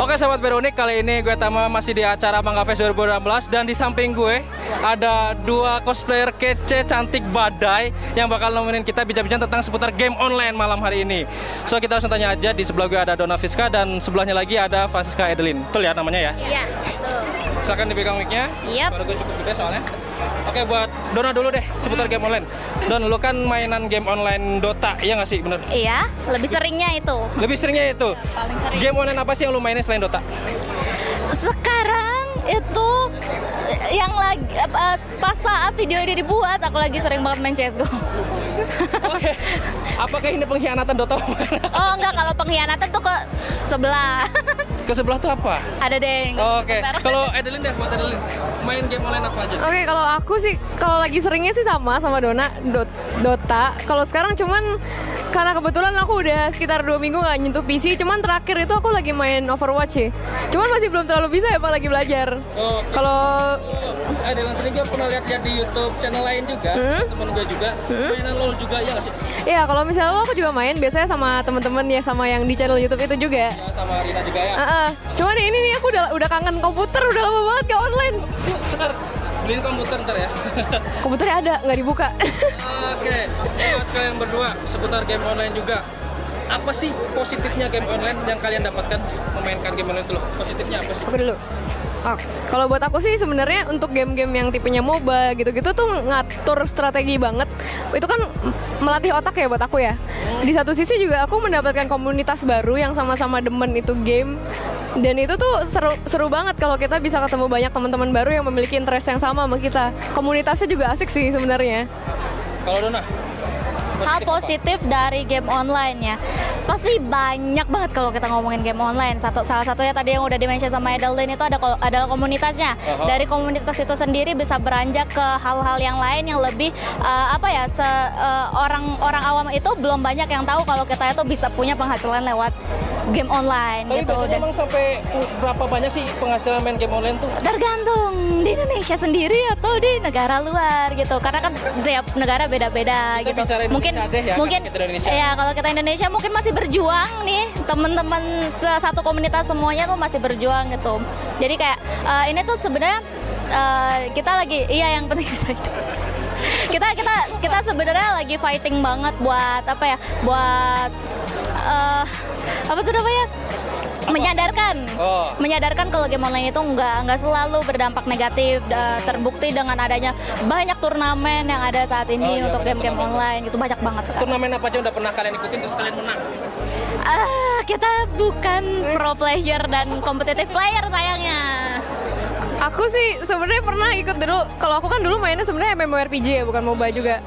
Oke sahabat Veronik, kali ini gue Tama masih di acara Mangga Fest 2016 dan di samping gue ada dua cosplayer kece cantik badai yang bakal nemenin kita bincang-bincang tentang seputar game online malam hari ini. So kita langsung tanya aja di sebelah gue ada Dona Fiska dan sebelahnya lagi ada Francisca Edelin. Betul ya namanya ya? Iya, betul. Silakan dipegang mic-nya. Yap. Baru gue cukup gede soalnya. Oke buat Dona dulu deh seputar game online. Don, lu kan mainan game online Dota, iya nggak sih? Bener? Iya, lebih seringnya itu. Lebih seringnya itu. Paling sering. Game online apa sih yang lu mainin selain Dota? Sekarang itu yang lagi apa, pas saat video ini dibuat aku lagi sering banget main CS:GO. Oke. Apakah ini pengkhianatan Dota? oh enggak, kalau pengkhianatan tuh ke sebelah. Ke sebelah tuh apa? Ada deh. yang Oke. fair. Kalau Edelin deh, buat Edelin. Main game online apa aja? Oke, kalau aku sih kalau lagi seringnya sih sama sama Dona Dot- Dota. Kalau sekarang cuman karena kebetulan aku udah sekitar dua minggu nggak nyentuh PC. Cuman terakhir itu aku lagi main Overwatch sih. Cuman masih belum terlalu bisa ya, Pak, lagi belajar. Oke. Kalau Edelin sering gue pernah lihat-lihat di YouTube channel lain juga, Hmm? temen gue juga. Mainan LoL juga ya nggak sih? ya kalau misalnya lo aku juga main biasanya sama temen-temen ya sama yang di channel YouTube itu juga. Ya sama Rina juga ya. Ah, ah. Cuman ini nih aku udah udah kangen komputer udah lama banget ke online. Beliin komputer ntar ya. Komputernya ada nggak dibuka. Oke, buat kalian berdua seputar game online juga. Apa sih positifnya game online yang kalian dapatkan memainkan game online itu loh? Positifnya apa sih? Aku dulu. Oh, kalau buat aku sih sebenarnya untuk game-game yang tipenya MOBA gitu-gitu tuh ngatur strategi banget. Itu kan melatih otak ya buat aku ya. Di satu sisi juga aku mendapatkan komunitas baru yang sama-sama demen itu game. Dan itu tuh seru seru banget kalau kita bisa ketemu banyak teman-teman baru yang memiliki interest yang sama sama kita. Komunitasnya juga asik sih sebenarnya. Kalau Dona? Hal apa? positif dari game online ya pasti banyak banget kalau kita ngomongin game online? Satu salah satunya tadi yang udah dimention sama Edelin itu ada adalah komunitasnya. Aha. dari komunitas itu sendiri bisa beranjak ke hal-hal yang lain yang lebih eh, apa ya se eh, orang-orang awam itu belum banyak yang tahu kalau kita itu bisa punya penghasilan lewat game online Tapi gitu. dan emang sampai berapa banyak sih penghasilan main game online tuh? tergantung di Indonesia sendiri atau di negara luar gitu. Karena kan tiap negara beda-beda gitu. mungkin deh ya, mungkin ya kalau kita Indonesia mungkin masih berjuang nih teman-teman satu komunitas semuanya tuh masih berjuang gitu. Jadi kayak eh, ini tuh sebenarnya eh, kita lagi iya yang penting bisa hidup. Kita kita kita sebenarnya lagi fighting banget buat apa ya buat eh, apa tuh namanya menyadarkan. Oh. menyadarkan kalau game online itu nggak nggak selalu berdampak negatif Da- terbukti dengan adanya banyak turnamen yang ada saat ini Oh, iya, untuk game-game online. Itu banyak banget sekarang Turnamen apa aja udah pernah kalian ikutin terus kalian menang? ah kita bukan pro player dan competitive player sayangnya Aku sih sebenarnya pernah ikut dulu. Kalau aku kan dulu mainnya sebenarnya MMORPG ya, bukan MOBA juga.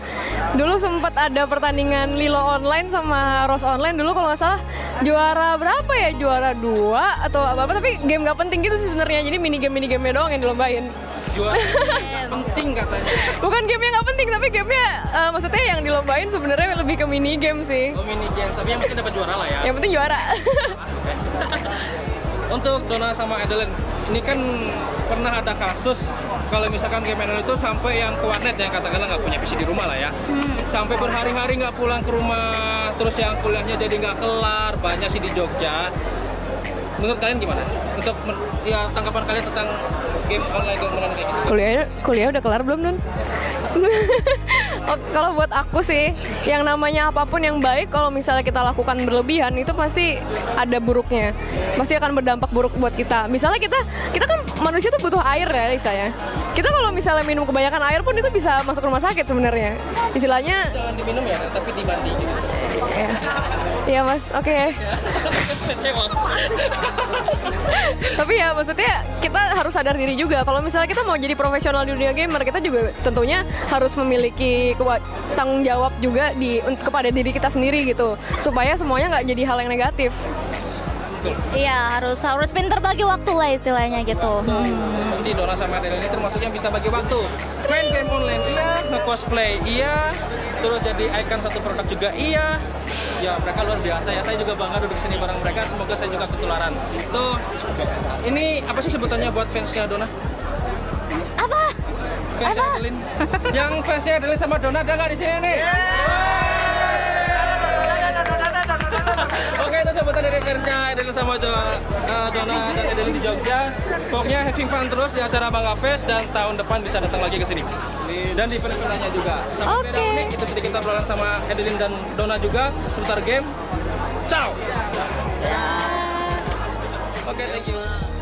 Dulu sempat ada pertandingan Lilo online sama Rose online dulu kalau nggak salah juara berapa ya? Juara dua atau apa apa tapi game nggak penting gitu sih sebenarnya. Jadi mini game mini game doang yang dilombain. Juara penting katanya. Bukan game yang nggak penting tapi gamenya eh, maksudnya yang dilombain sebenarnya lebih ke mini game sih. Oh mini game, tapi yang penting dapat juara lah ya. Yang penting juara. Untuk Dona sama Adeline, ini kan pernah ada kasus kalau misalkan game online itu sampai yang ke warnet yang katakanlah nggak punya PC di rumah lah ya, sampai berhari-hari nggak pulang ke rumah, terus yang kuliahnya jadi nggak kelar, banyak sih di Jogja. Menurut kalian gimana? Untuk ya tanggapan kalian tentang game online game online kayak gitu? kuliah kuliah udah kelar belum Nun? Oh, kalau buat aku sih, yang namanya apa pun yang baik, kalau misalnya kita lakukan berlebihan itu pasti ada buruknya, pasti akan berdampak buruk buat kita. Misalnya kita, kita kan manusia tuh butuh air ya, Lisa ya. Kita kalau misalnya minum kebanyakan air pun itu bisa masuk rumah sakit sebenarnya. Istilahnya, Jangan diminum ya, tapi dibandi gitu. ya, ya mas, oke. Kecewa. Tapi ya maksudnya kita harus sadar diri juga kalau misalnya kita mau jadi profesional di dunia gamer kita juga tentunya harus memiliki kewa- tanggung jawab juga di untuk kepada diri kita sendiri gitu supaya semuanya nggak jadi hal yang negatif. iya harus harus pinter bagi waktu lah istilahnya gitu Hmm. Jadi Dona sama Adeline ini termasuk yang bisa bagi waktu. Main game online iya, nge-cosplay iya, terus jadi icon satu produk juga iya. Ya mereka luar biasa ya. Saya juga bangga duduk di sini bareng mereka. Semoga saya juga ketularan. So, ini apa sih sebutannya buat fansnya Dona? Fansnya Adeline. yang fansnya Adeline sama Dona ada nggak di sini nih? Oke itu sebutan dari fansnya ada Edelin sama Jo- eh, Dona dan Edelin di Jogja. Pokoknya having fun terus di acara Bangga Fest dan tahun depan bisa datang lagi ke sini. Dan di event lainnya juga. Sampai beda Oke. unik itu sedikit obrolan sama Edelin dan Dona juga seputar game. Ciao. Oke, thank you.